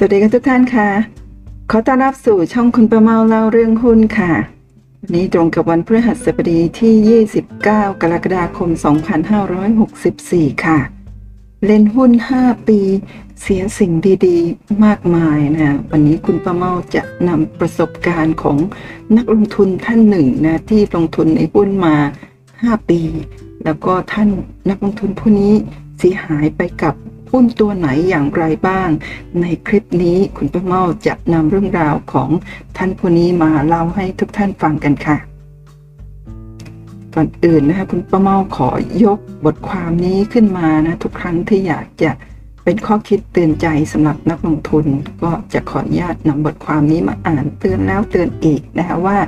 สวัสดีค่ะทุกท่านค่ะ ขอต้อนรับสู่ช่องคุณประเมาเล่าเรื่องหุ้นค่ะ วันนี้ตรงกับวันพฤหัสบดีที่ 29 กรกฎาคม 2564 ค่ะ เล่นหุ้น 5 ปี เสียสิ่งดีๆ มากมายนะ วันนี้คุณประเมาจะนำประสบการณ์ของนักลงทุนท่านหนึ่งนะ ที่ลงทุนในหุ้นมา 5 ปี แล้วก็ท่านนักลงทุนผู้นี้เสียหายไปกับ หุ้นตัวไหนอย่างไรบ้าง ในคลิปนี้คุณป้าเมาจะนำเรื่องราวของท่านผู้นี้มาเล่าให้ทุกท่านฟังกันค่ะ ก่อนอื่นนะคะคุณป้าเมาขอยกบทความนี้ขึ้นมานะทุกครั้งที่อยากจะเป็นข้อคิดเตือนใจสำหรับนักลงทุน ก็จะขออนุญาตนำบทความนี้มาอ่านเตือนแล้วเตือนอีกนะคะว่า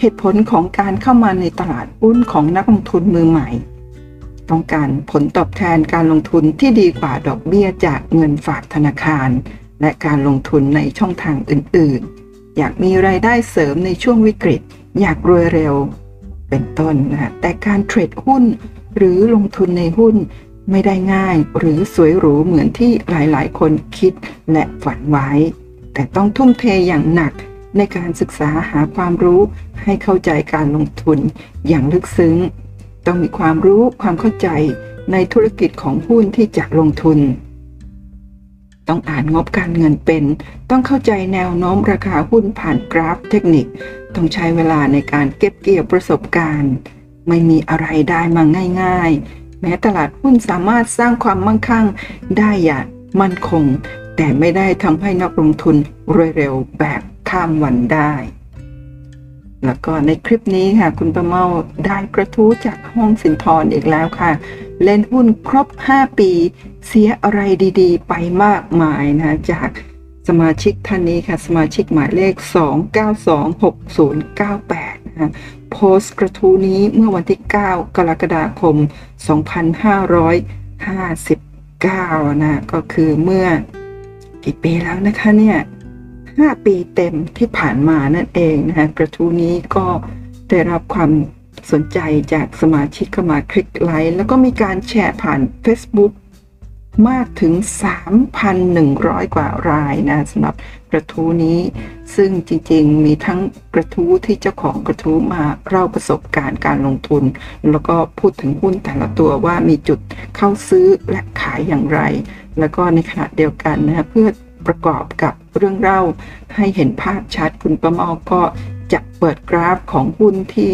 เหตุผลของการเข้ามาในตลาดหุ้นของนักลงทุนมือใหม่ ต้องการผลตอบแทนการลงทุนที่ดีกว่าดอกเบี้ยจากเงินฝากธนาคาร และการลงทุนในช่องทางอื่นๆ อยากมีไรายได้เสริมในช่วงวิกฤต อยากรวยเร็ว เป็นต้นนะแต่การเทรดหุ้น หรือลงทุนในหุ้นไม่ได้ง่ายหรือสวยหรูเหมือนที่หลายๆ คนคิดและฝันไว้ แต่ต้องทุ่มเทอย่างหนักในการศึกษาหาความรู้ให้เข้าใจการลงทุนอย่างลึกซึ้ง ต้องมีความรู้ความเข้าใจในธุรกิจของหุ้นที่จะลงทุน ต้องอ่านงบการเงินเป็น ต้องเข้าใจแนวโน้มราคาหุ้นผ่านกราฟเทคนิค ต้องใช้เวลาในการเก็บเกี่ยวประสบการณ์ ไม่มีอะไรได้มาง่าย ๆ แม้ตลาดหุ้นสามารถสร้างความมั่งคั่งได้อย่างมั่นคง แต่ไม่ได้ทำให้นักลงทุนรวยเร็วแบบข้ามวันได้ แล้วก็ในคลิปนี้ค่ะ คุณประเมาได้กระทู้จากห้องสินทรอีกแล้วค่ะ เล่นหุ้นครบ 5 ปี เสียอะไรดีๆ ไปมากมายนะจากสมาชิกท่านนี้ค่ะ สมาชิกหมายเลข 2926098 นะโพสต์กระทู้นี้เมื่อวันที่ 9 กรกฎาคม 2559 นะ ก็คือเมื่อกี่ปีแล้วนะคะเนี่ย 5 ปีเต็มที่ผ่านมานั่นเองนะคะกระทู้นี้ก็ได้รับความสนใจจากสมาชิกเข้ามาคลิกไลค์แล้วก็มีการแชร์ผ่าน Facebook มากถึง 3,100 กว่ารายนะสำหรับกระทู้นี้ ซึ่งจริงๆมีทั้งกระทู้ที่เจ้าของกระทู้มาเล่าประสบการณ์การลงทุน แล้วก็พูดถึงหุ้นแต่ละตัวว่ามีจุดเข้าซื้อและขายอย่างไร แล้วก็ในขณะเดียวกันนะเพื่อ ประกอบกับเรื่องเล่าให้เห็นภาพชัดคุณประมาก็จะเปิดกราฟของหุ้นที่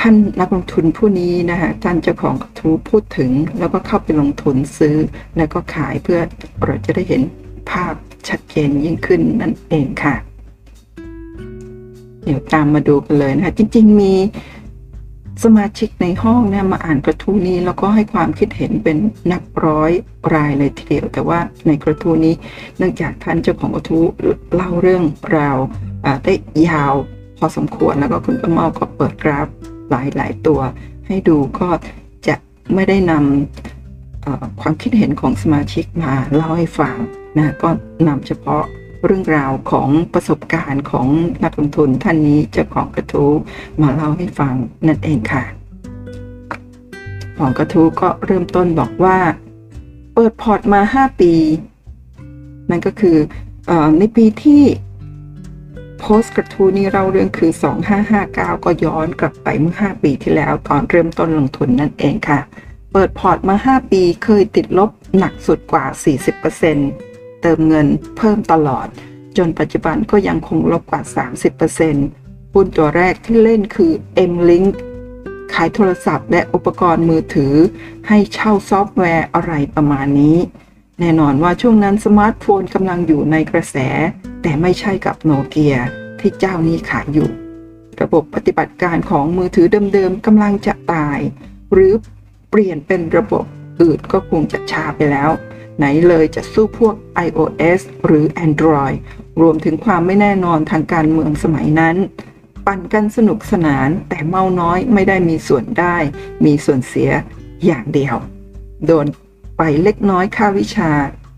ท่านนักลงทุนผู้นี้นะคะท่านเจ้าของกระทู้พูดถึง แล้วก็เข้าไปลงทุนซื้อ แล้วก็ขายเพื่อเราจะได้เห็นภาพชัดเจนยิ่งขึ้นนั่นเองค่ะ เดี๋ยวตามมาดูกันเลยนะคะจริง ๆ มี สมาชิกในห้องเนี่ยมาอ่านกระทู้นี้แล้วก็ให้ความคิดเห็นเป็นนับร้อยรายเลยทีเดียวแต่ว่าในกระทู้นี้เนื่องจากท่านเจ้าของกระทู้เล่าเรื่องราวได้ยาวพอสมควรแล้วก็คุณประเมาก็เปิดกราฟหลายหลายตัว ให้ดูก็จะไม่ได้นำความคิดเห็นของสมาชิกมาเล่าให้ฟังนะก็นำเฉพาะ เรื่องราวของประสบการณ์ของนักลงทุนท่านนี้เจ้าของกระทู้มาเล่าให้ฟังนั่นเองค่ะ ของกระทู้ก็เริ่มต้นบอกว่า เปิดพอร์ตมา 5 ปี นั่นก็คืออในปีที่โพสต์กระทู้นี้เล่าเรื่องคือ 2559 ก็ย้อนกลับไปเมื่อ 5 ปีที่แล้วตอนเริ่มต้นลงทุนนั่นเองค่ะ เปิดพอร์ตมา 5 ปีเคยติดลบหนักสุดกว่า 40%เเติมเงินเพิ่มตลอด จนปัจจุบันก็ยังคงลบกว่า 30%หุ้นตัวแรกที่เล่นคือ M-Link ขายโทรศัพท์และอุปกรณ์มือถือ ให้เช่าซอฟต์แวร์อะไรประมาณนี้ แน่นอนว่าช่วงนั้นสมาร์ทโฟนกำลังอยู่ในกระแส แต่ไม่ใช่กับโนเกียที่เจ้านี้ขายอยู่ ระบบปฏิบัติการของมือถือเดิมๆกำลังจะตาย หรือเปลี่ยนเป็นระบบอื่นก็คงจะช้าไปแล้ว ไหนเลยจะสู้พวก iOS หรือ Android รวมถึงความไม่แน่นอนทางการเมืองสมัยนั้น ปั่นกันสนุกสนานแต่เมาน้อยไม่ได้มีส่วนได้ มีส่วนเสียอย่างเดียว โดนไปเล็กน้อยค่าวิชา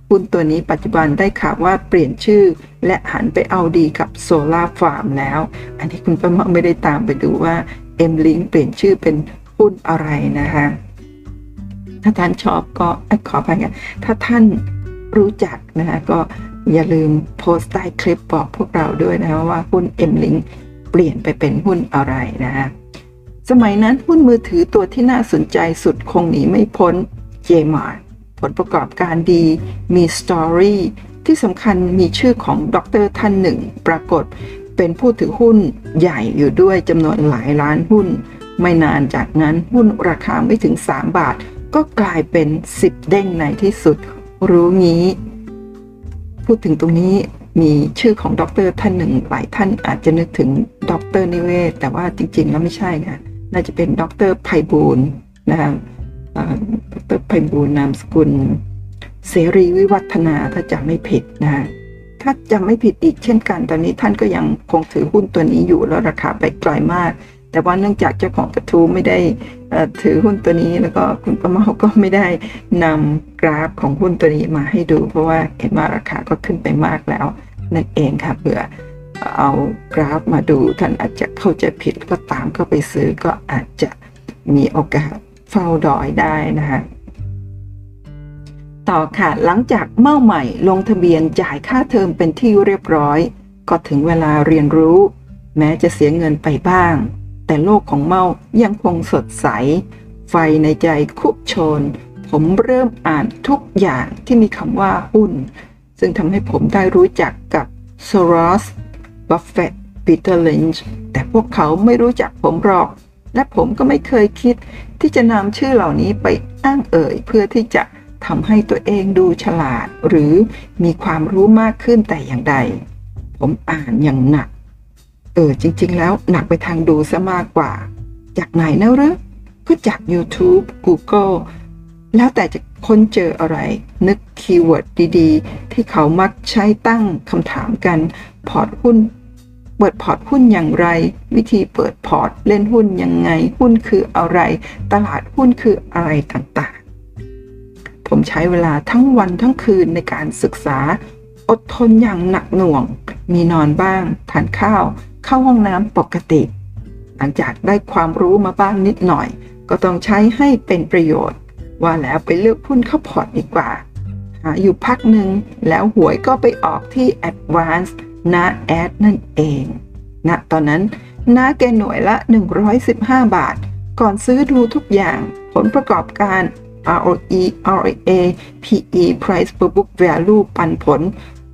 หุ้นตัวนี้ปัจจุบันได้ข่าวว่าเปลี่ยนชื่อ และหันไปเอาดีกับโซลาฟาร์มแล้ว อันนี้คุณป้าไม่ได้ตามไปดูว่า M Link เปลี่ยนชื่อเป็นหุ้นอะไรนะคะ ถ้าท่านทราบก็ขออภัยกันถ้าท่านรู้จักนะคะก็อย่าลืมโพสต์ใต้คลิปบอกพวกเราด้วยนะว่าหุ้น M Link เปลี่ยนไปเป็นหุ้นอะไรนะฮะสมัยนั้นหุ้นมือถือตัวที่น่าสนใจสุดคงหนีไม่พ้น Jmart ผลประกอบการดีมี story ที่สำคัญมีชื่อของด็อกเตอร์ท่านหนึ่ง ปรากฏเป็นผู้ถือหุ้นใหญ่อยู่ด้วยจำนวนหลายล้านหุ้น ไม่นานจากนั้นหุ้นราคาไม่ถึง 3 บาท ก็กลายเป็น10เด้งในที่สุด รู้งี้ พูดถึงตรงนี้มีชื่อของด็อกเตอร์ท่านหนึ่งหลายท่านอาจจะนึกถึงด็อกเตอร์นิเวศน์ แต่ว่าจริง ๆ แล้วไม่ใช่ค่ะ น่าจะเป็นด็อกเตอร์ไพบูลย์นะคะด็อกเตอร์ไพบูลย์นามสกุล เสรีวิวัฒนาถ้าจำไม่ผิดนะถ้าจำไม่ผิดอีกเช่นกัน ตอนนี้ท่านก็ยังคงถือหุ้นตัวนี้อยู่แล้วราคาไปไกลมาก แต่ว่าเนื่องจากเจ้าของกระทู้ไม่ได้ถือหุ้นตัวนี้แล้วก็คุณประมาก็ไม่ได้นำกราฟของหุ้นตัวนี้มาให้ดู เพราะว่าเห็นว่าราคาก็ขึ้นไปมากแล้วนั่นเองค่ะเผื่อเอากราฟมาดูท่านอาจจะเข้าใจผิดก็ตามก็ไปซื้อก็อาจจะมีโอกาสเฝ้าดอยได้นะคะต่อค่ะหลังจากเม่าใหม่ลงทะเบียนจ่ายค่าเทอมเป็นที่เรียบร้อย ก็ถึงเวลาเรียนรู้ แม้จะเสียเงินไปบ้าง แต่โลกของเม่ายังคงสดใส ไฟในใจคุกโชน ผมเริ่มอ่านทุกอย่างที่มีคำว่าหุ้น ซึ่งทำให้ผมได้รู้จักกับโซรอสบัฟเฟตต์ปีเตอร์ลินช์แต่พวกเขาไม่รู้จักผมหรอก และผมก็ไม่เคยคิด ที่จะนำชื่อเหล่านี้ไปอ้างเอ่ย เพื่อที่จะทำให้ตัวเองดูฉลาด หรือมีความรู้มากขึ้นแต่อย่างใด ผมอ่านอย่างหนัก เออจริง ๆ แล้วหนักไปทางดูซะมากกว่า จากไหนนะหรือก็จาก YouTube Google แล้วแต่จะค้นเจออะไร นึก keywordดีๆ ที่เขามักใช้ตั้งคำถามกัน พอร์ตหุ้น เปิดพอร์ตหุ้นอย่างไร วิธีเปิดพอร์ต เล่นหุ้นยังไง หุ้นคืออะไร ตลาดหุ้นคืออะไรต่างๆ ผมใช้เวลาทั้งวันทั้งคืนในการศึกษา อดทนอย่างหนักหน่วง มีนอนบ้าง ทานข้าว เข้าห้องน้ำปกติ หลังจากได้ความรู้มาบ้างนิดหน่อย ก็ต้องใช้ให้เป็นประโยชน์ ว่าแล้วไปเลือกหุ้นเข้าพอร์ตดีกว่า หาอยู่พักหนึ่งแล้วหวยก็ไปออกที่ Advance นะแอดนั่นเองณนะตอนนั้นนะแกหน่วยละ 115 บาท ก่อนซื้อดูทุกอย่างผลประกอบการ ROE ROA PE Price per book value ปันผล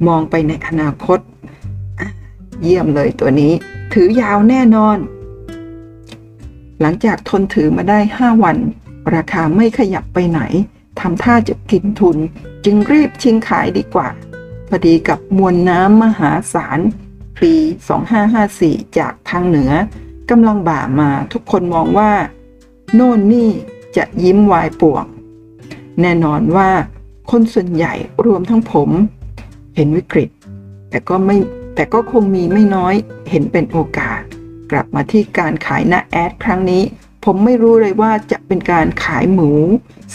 มองไปในอนาคต เยี่ยมเลยตัวนี้ ถือยาวแน่นอน หลังจากทนถือมาได้ 5 วัน ราคาไม่ขยับไปไหนทำท่าจะกินทุน จึงรีบชิงขายดีกว่า พอดีกับมวลน้ำมหาศาลปี 2554 จากทางเหนือกำลังบ่ามาทุกคนมองว่า โน่นนี่จะยิ้มวายป่วง แน่นอนว่าคนส่วนใหญ่รวมทั้งผม เห็นวิกฤต แต่ก็ไม่ แต่ก็คงมีไม่น้อยเห็นเป็นโอกาส กลับมาที่การขายหน้าแอดครั้งนี้ ผมไม่รู้เลยว่าจะเป็นการขายหมู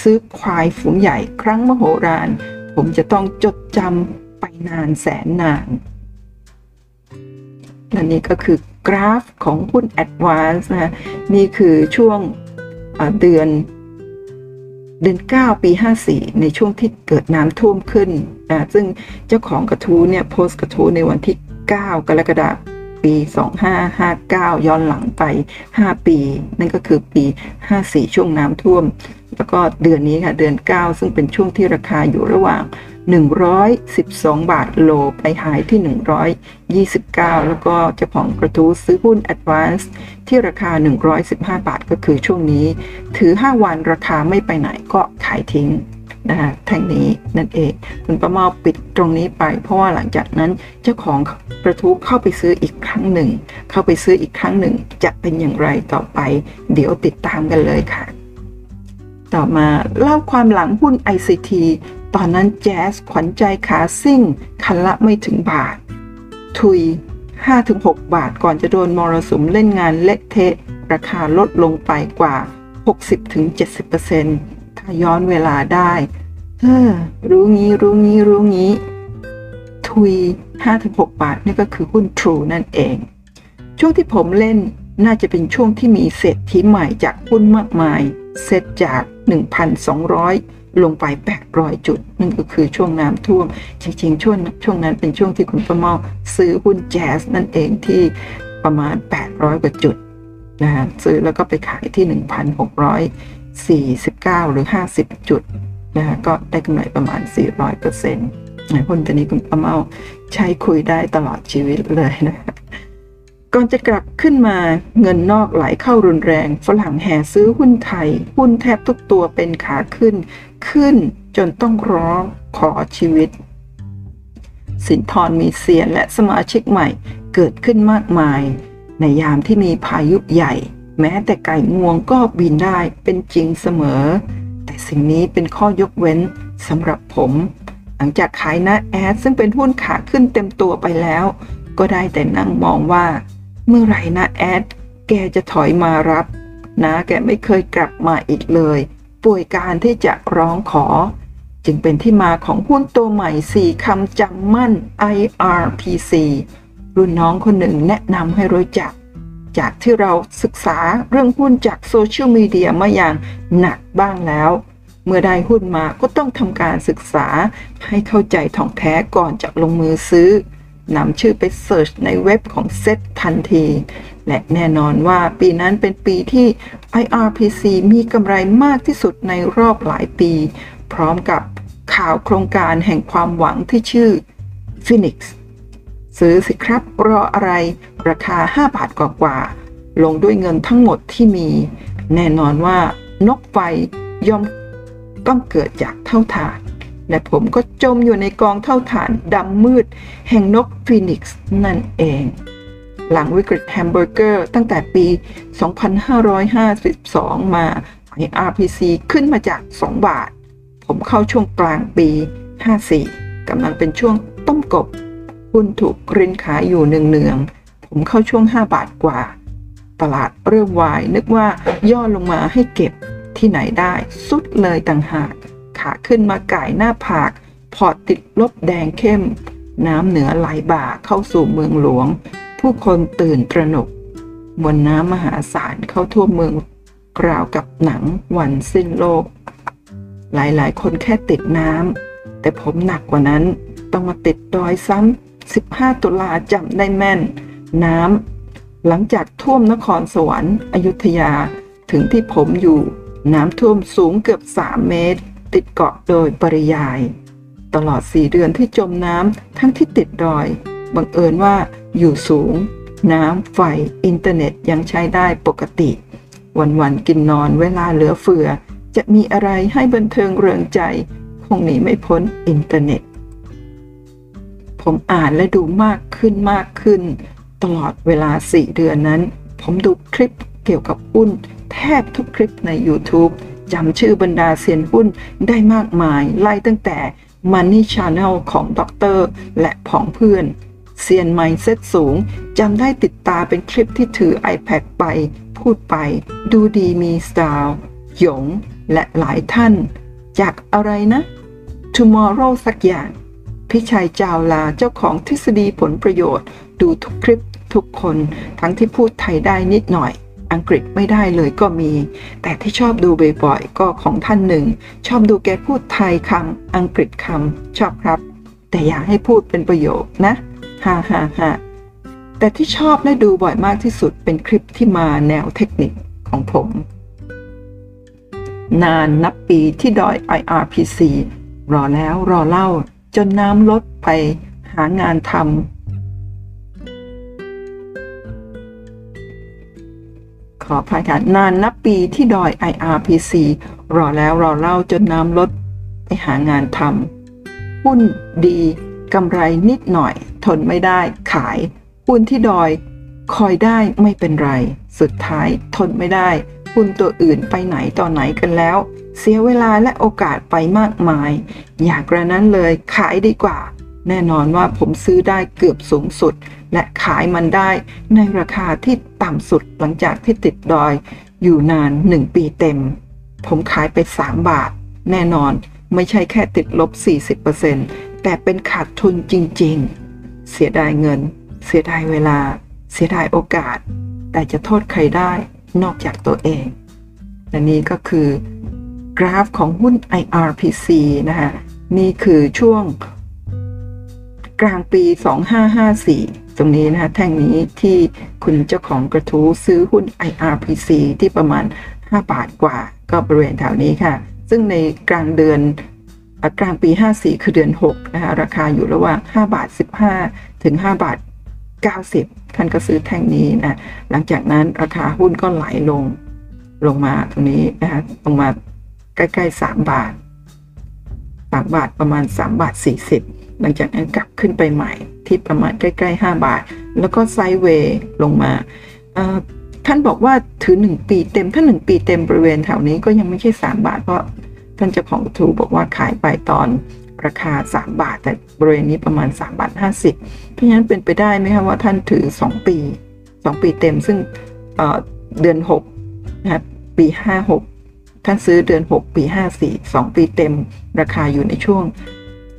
ซื้อควายฝูงใหญ่ครั้งมโหฬารผมจะต้องจดจำไปนานแสนนานและนี่ก็คือกราฟของหุ้น Advance นะนี่คือช่วงเดือนเดือน 9 ปี 54 ในช่วงที่เกิดน้ำท่วมขึ้นนะซึ่งเจ้าของกระทู้เนี่ยโพสต์กระทู้ในวันที่ 9 กรกฎาคมปี 2559 ย้อนหลังไป 5 ปี นั่นก็คือปี 54 ช่วงน้ำท่วม แล้วก็เดือนนี้ค่ะ เดือน 9 ซึ่งเป็นช่วงที่ราคาอยู่ระหว่าง 112 บาทโลไปหายที่ 129 แล้วก็เจ้าของกระทู้ซื้อหุ้น Advance ที่ราคา 115 บาทก็คือช่วงนี้ ถือ 5 วันราคาไม่ไปไหนก็ขายทิ้ง นะคะแท่งนี้นั่นเองคุณประมาปิดตรงนี้ไป เพราะว่าหลังจากนั้นเจ้าของกระทู้เข้าไปซื้ออีกครั้งหนึ่ง เข้าไปซื้ออีกครั้งหนึ่ง จะเป็นอย่างไรต่อไป เดี๋ยวติดตามกันเลยค่ะ ต่อมาเล่าความหลังหุ้น ICT ตอนนั้นแจ๊สขวัญใจขาซิ่ง คันละไม่ถึงบาท ทุย 5-6 บาทก่อนจะโดนมรสุมเล่นงานเละเทะราคาลดลงไปกว่า 60-70%ถ้าย้อนเวลาได้เออรู้งี้รู้งี้รู้งี้ ทุย 5-6 บาทนี่ก็คือหุ้น True นั่นเอง ช่วงที่ผมเล่นน่าจะเป็นช่วงที่มีเศรษฐีใหม่จากหุ้นมากมาย เซตจาก 1,200 ลงไป 800 จุด นั่นก็คือช่วงน้ำท่วม จริงๆ ช่วงช่วงนั้นเป็นช่วงที่คุณประเมาซื้อหุ้นแจ๊สนั่นเองที่ประมาณ 800 กว่าจุดนะฮะซื้อแล้วก็ไปขายที่ 49 หรือ 50 จุดนะฮะก็ได้กำไรประมาณ 400เปอร์เซ็นต์หุ้นตัวนี้คุณประเมาใช้คุยได้ตลอดชีวิตเลยนะก่อนจะกลับขึ้นมาเงินนอกไหลเข้ารุนแรง ฝรั่งแห่ซื้อหุ้นไทย หุ้นแทบทุกตัวเป็นขาขึ้น ขึ้นจนต้องร้องขอชีวิต สินทรมีเสียนและสมาชิกใหม่เกิดขึ้นมากมาย ในยามที่มีพายุใหญ่ แม้แต่ไก่งวงก็บินได้เป็นจริงเสมอ แต่สิ่งนี้เป็นข้อยกเว้นสำหรับผม หลังจากขายนะแอดซึ่งเป็นหุ้นขาขึ้นเต็มตัวไปแล้ว ก็ได้แต่นั่งมองว่า เมื่อไหร่นะแอด แกจะถอยมารับนะแกไม่เคยกลับมาอีกเลย ป่วยการที่จะร้องขอ จึงเป็นที่มาของหุ้นตัวใหม่ 4คำจำมั่น IRPC รุ่นน้องคนหนึ่งแนะนำให้รู้จัก จากที่เราศึกษาเรื่องหุ้นจากโซเชียลมีเดียมาอย่างหนักบ้างแล้ว เมื่อได้หุ้นมาก็ต้องทำการศึกษาให้เข้าใจถ่องแท้ก่อนจะลงมือซื้อนำชื่อไป search ในเว็บของเซ็ตทันที และแน่นอนว่าปีนั้นเป็นปีที่ IRPC มีกำไรมากที่สุดในรอบหลายปี พร้อมกับข่าวโครงการแห่งความหวังที่ชื่อ Phoenix ซื้อสิครับรออะไร ราคา 5 บาทกว่าๆลงด้วยเงินทั้งหมดที่มี แน่นอนว่านกไฟย่อมต้องเกิดจากเท่าฐาน และผมก็จมอยู่ในกองเท่าฐานดำมืด แห่งนกฟีนิกซ์นั่นเอง หลังวิกฤตแฮมเบอร์เกอร์ตั้งแต่ปี 2552 มา IRPC ขึ้นมาจาก 2 บาท ผมเข้าช่วงกลางปี 54กำลังเป็นช่วงต้มกบ หุ้นถูกรินขายอยู่เนืองๆผมเข้าช่วง 5 บาทกว่า ตลาดเริ่มวายนึกว่าย่อลงมาให้เก็บที่ไหนได้ สุดเลยต่างหาก ขาขึ้นมาก่ายหน้าผาก พอตติดลบแดงเข้ม น้ำเหนือไหลบ่าเข้าสู่เมืองหลวง ผู้คนตื่นตระหนกมวลน้ำมหาศาลเข้าทั่วเมืองกราวกับหนังวันสิ้นโลก หลายๆ คนแค่ติดน้ำแต่ผมหนักกว่านั้น ต้องมาติดดอยซ้ำ 15 ตุลาจำได้แม่น น้ำหลังจากท่วมนครสวรรค์อยุธยาถึงที่ผมอยู่ น้ำท่วมสูงเกือบ 3 เมตร ติดเกาะโดยปริยาย ตลอดสี่เดือนที่จมน้ำทั้งที่ติดดอย บังเอิญว่าอยู่สูง น้ำไฟอินเทอร์เน็ตยังใช้ได้ปกติ วันๆกินนอนเวลาเหลือเฟือ จะมีอะไรให้บันเทิงเริงใจ คงหนีไม่พ้นอินเทอร์เน็ต ผมอ่านและดูมากขึ้นมากขึ้น ตลอดเวลาสี่เดือนนั้น ผมดูคลิปเกี่ยวกับหุ้น แทบทุกคลิปใน YouTube จำชื่อบรรดาเซียนหุ้นได้มากมาย ไล่ตั้งแต่ Money Channel ของด็อกเตอร์และผองเพื่อน เซียน mindset สูง จำได้ติดตาเป็นคลิปที่ถือ iPad ไป พูดไป ดูดีมีสไตล์หยง และหลายท่าน จากอะไรนะ Tomorrow สักอย่าง พิชัยจาวลาเจ้าของทฤษฎีผลประโยชน์ ดูทุกคลิปทุกคน ทั้งที่พูดไทยได้นิดหน่อย อังกฤษไม่ได้เลยก็มี แต่ที่ชอบดูบ่อยๆก็ของท่านหนึ่ง ชอบดูแกพูดไทยคำอังกฤษคำชอบครับ แต่อยากให้พูดเป็นประโยคนะฮ่าฮ่าฮ่าแต่ที่ชอบและดูบ่อยมากที่สุดเป็นคลิปที่มาแนวเทคนิคของผม นานนับปีที่ดอย IRPC รอแล้วรอเล่า จนน้ำลดไปหางานทำขอพายค่ะนานนับปีที่ดอย IRPC รอแล้วรอเล่าจนน้ำลดไปหางานทำหุ้นดีกำไรนิดหน่อย ทนไม่ได้ขายหุ้นที่ดอยคอยได้ไม่เป็นไร สุดท้ายทนไม่ได้หุ้นตัวอื่นไปไหนต่อไหนกันแล้ว เสียเวลาและโอกาสไปมากมาย อยากกระนั้นเลยขายดีกว่า แน่นอนว่าผมซื้อได้เกือบสูงสุด และขายมันได้ในราคาที่ต่ำสุดหลังจากที่ติดดอย อยู่นาน 1 ปีเต็ม ผมขายไป 3 บาท แน่นอนไม่ใช่แค่ติดลบ 40%แต่เป็นขาดทุนจริงๆ เสียดายเงิน เสียดายเวลา เสียดายโอกาส แต่จะโทษใครได้นอกจากตัวเองและนี่ก็คือ กราฟของหุ้น IRPC นะคะนี่คือช่วงกลางปี 2554 ตรงนี้นะคะแท่งนี้ที่คุณเจ้าของกระทู้ซื้อหุ้น IRPC ที่ประมาณ 5 บาทกว่า ก็บริเวณแถวนี้ค่ะ ซึ่งในกลางเดือนกลางปี 54 คือเดือน 6 นะคะราคาอยู่ระหว่าง 5 บาท 15 ถึง 5 บาท 90 ท่านก็ซื้อแท่งนี้นะ หลังจากนั้นราคาหุ้นก็ไหลลงลงมาตรงนี้นะคะลงมา ใกล้ๆ 3 บาท 3 บาทประมาณ 3 บาท 40 หลังจากนั้นกลับขึ้นไปใหม่ที่ประมาณใกล้ๆ 5 บาท แล้วก็ไซด์เวย์ลงมาท่านบอกว่าถือ 1 ปีเต็ม ถ้า 1 ปีเต็มบริเวณแถวนี้ก็ยังไม่ใช่ 3 บาท เพราะท่านเจ้าของทูบอกว่าขายไปตอนราคา 3 บาท แต่บริเวณนี้ประมาณ 3 บาท 50 เพราะฉะนั้นเป็นไปได้ไหมคะว่าท่านถือ 2 ปี 2 ปีเต็มซึ่งเเดือน6นะครับปี 56 ท่านซื้อเดือน 6 ปี 54 2 ปีเต็ม ราคาอยู่ในช่วง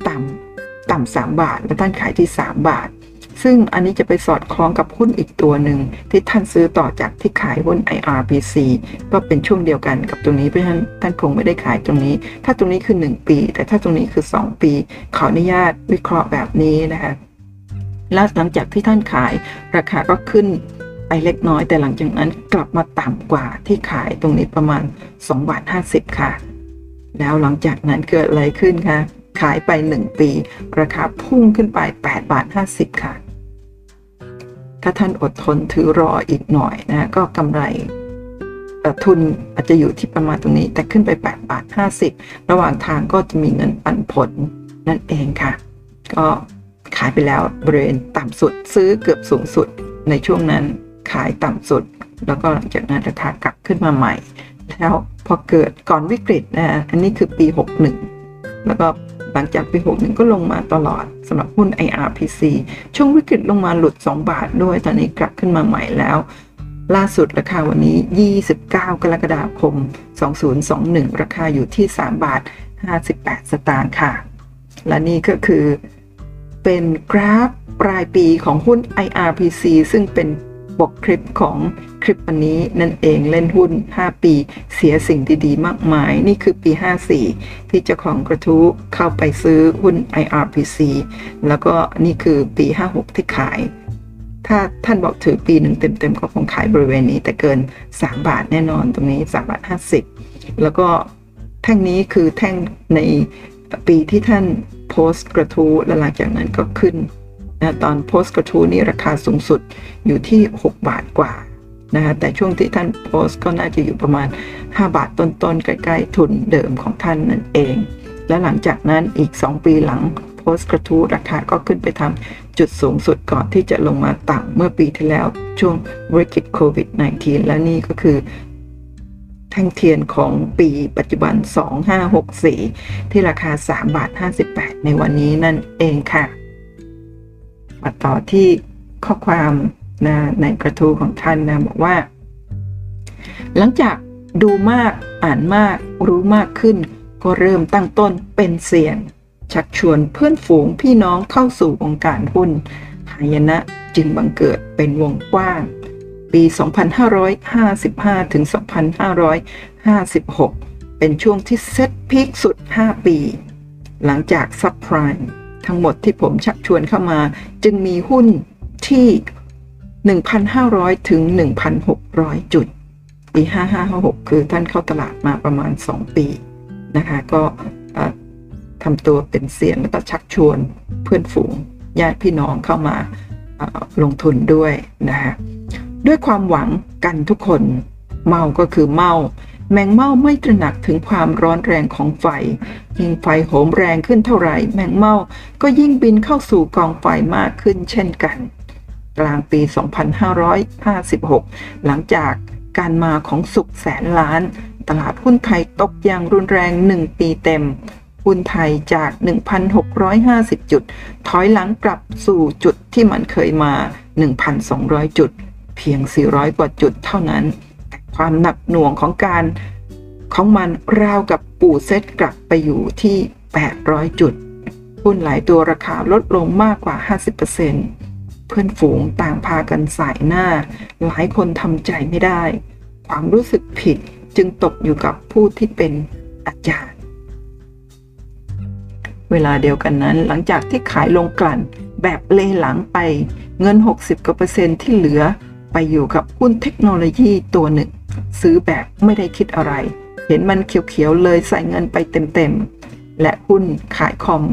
ต่ำต่ำ3บาท และท่านขายที่ 3 บาท ซึ่งอันนี้จะไปสอดคล้องกับหุ้นอีกตัวหนึ่ง ที่ท่านซื้อต่อจากที่ขายหุ้น IRPC ก็เป็นช่วงเดียวกันกับตรงนี้เพราะฉะนั้นท่านคงไม่ได้ขายตรงนี้ ถ้าตรงนี้คือ 1 ปี แต่ถ้าตรงนี้คือ 2 ปี ขออนุญาตวิเคราะห์แบบนี้นะคะแล้วหลังจากที่ท่านขายราคาก็ขึ้น ไปเล็กน้อย แต่หลังจากนั้นกลับมาต่ำกว่าที่ขายตรงนี้ประมาณ2บาท50 ค่ะ แล้วหลังจากนั้นเกิดอะไรขึ้นคะขายไป 1 ปี ราคาพุ่งขึ้นไป8บาท50 ค่ะ ถ้าท่านอดทนถือรออีกหน่อยนะ ก็กำไรทุนอาจจะอยู่ที่ประมาณตรงนี้ แต่ขึ้นไป8บาท50 ระหว่างทางก็จะมีเงินปันผลนั่นเองค่ะ ก็ขายไปแล้วบริเวณต่ำสุดซื้อเกือบสูงสุดในช่วงนั้น ขายต่ำสุด แล้วก็หลังจากนั้นราคากลับขึ้นมาใหม่ แล้วพอเกิดก่อนวิกฤตนะอันนี้คือปี 61 แล้วก็หลังจากปี 61 ก็ลงมาตลอดสำหรับหุ้น IRPC ช่วงวิกฤตลงมาหลุด 2 บาทด้วย ตอนนี้กลับขึ้นมาใหม่แล้ว ล่าสุดราคาวันนี้ 29 กรกฎาคม 2021 ราคาอยู่ที่ 3 บาท 58 สตางค์ค่ะ และนี่ก็คือเป็นกราฟปลายปีของหุ้น IRPC ซึ่งเป็น ปกคลิปของคลิปวันนี้นั่นเองเล่นหุ้น 5 ปีเสียสิ่งดีๆ มากมาย นี่คือปี 54 ที่เจ้าของกระทู้เข้าไปซื้อหุ้น IRPC แล้วก็นี่คือปี 56 ที่ขาย ถ้าท่านบอกถือปีหนึ่งเต็มๆ ก็คงขายบริเวณนี้แต่เกิน 3 บาทแน่นอนตรงนี้ 3 บาท 50 แล้วก็แท่งนี้คือแท่งในปีที่ท่านโพสต์กระทู้และหลังจากนั้นก็ขึ้น นะตอนโพสต์กระทู้นี้ราคาสูงสุดอยู่ที่ 6 บาทกว่านะคะแต่ช่วงที่ท่านโพสต์ก็น่าจะอยู่ประมาณ 5 บาทต้นๆ ใกล้ๆ ทุนเดิมของท่านนั่นเอง และหลังจากนั้นอีก 2 ปีหลังโพสต์กระทู้ราคาก็ขึ้นไปทำจุดสูงสุดก่อนที่จะลงมาต่ำเมื่อปีที่แล้วช่วงวิกฤตโควิด -19 และนี่ก็คือแท่งเทียนของปีปัจจุบัน 2564 ที่ราคา 3 บาท 58 ในวันนี้นั่นเองค่ะ มาต่อที่ข้อความนะในกระทู้ของท่านนะบอกว่า หลังจากดูมากอ่านมากรู้มากขึ้น ก็เริ่มตั้งต้นเป็นเสียง ชักชวนเพื่อนฝูงพี่น้องเข้าสู่วงการหุ้นหายนะจึงบังเกิดเป็นวงกว้าง ปี 2555 ถึง 2556 เป็นช่วงที่เซ็ตพีคสุด 5 ปี หลังจากซับไพรม์ ทั้งหมดที่ผมชักชวนเข้ามา จึงมีหุ้นที่ 1,500 ถึง 1,600 จุด ปี 5556 คือท่านเข้าตลาดมาประมาณ 2 ปีนะคะ ก็ทำตัวเป็นเสียงแล้วก็ชักชวนเพื่อนฝูงญาติพี่น้องเข้ามาลงทุนด้วยนะคะด้วยความหวังกันทุกคนเมาก็คือเมา แมงเม่าไม่ตระหนักถึงความร้อนแรงของไฟ ยิ่งไฟโหมแรงขึ้นเท่าไหร่ แมงเม่าก็ยิ่งบินเข้าสู่กองไฟมากขึ้นเช่นกัน กลางปี 2556 หลังจากการมาของสุขแสนล้าน ตลาดหุ้นไทยตกอย่างรุนแรง 1 ปีเต็ม หุ้นไทยจาก 1,650 จุด ถอยหลังกลับสู่จุดที่มันเคยมา 1,200 จุด เพียง 400 กว่าจุดเท่านั้น ความหนักหน่วงของการของมันราวกับปู่เซตกลับไปอยู่ที่ 800 จุด หุ้นหลายตัวราคาลดลงมากกว่า 50%เพื่อนฝูงต่างพากันสายหน้า หลายคนทำใจไม่ได้ ความรู้สึกผิดจึงตกอยู่กับผู้ที่เป็นอาจารย์ เวลาเดียวกันนั้นหลังจากที่ขายลงกลั่นแบบเลหลังไปเงิน 60กว่าเปอร์เซ็นต์ที่เหลือไปอยู่กับหุ้นเทคโนโลยีตัวหนึ่ง ซื้อแบบไม่ได้คิดอะไร เห็นมันเขียวๆเลยใส่เงินไปเต็มๆ และหุ้นขายคอม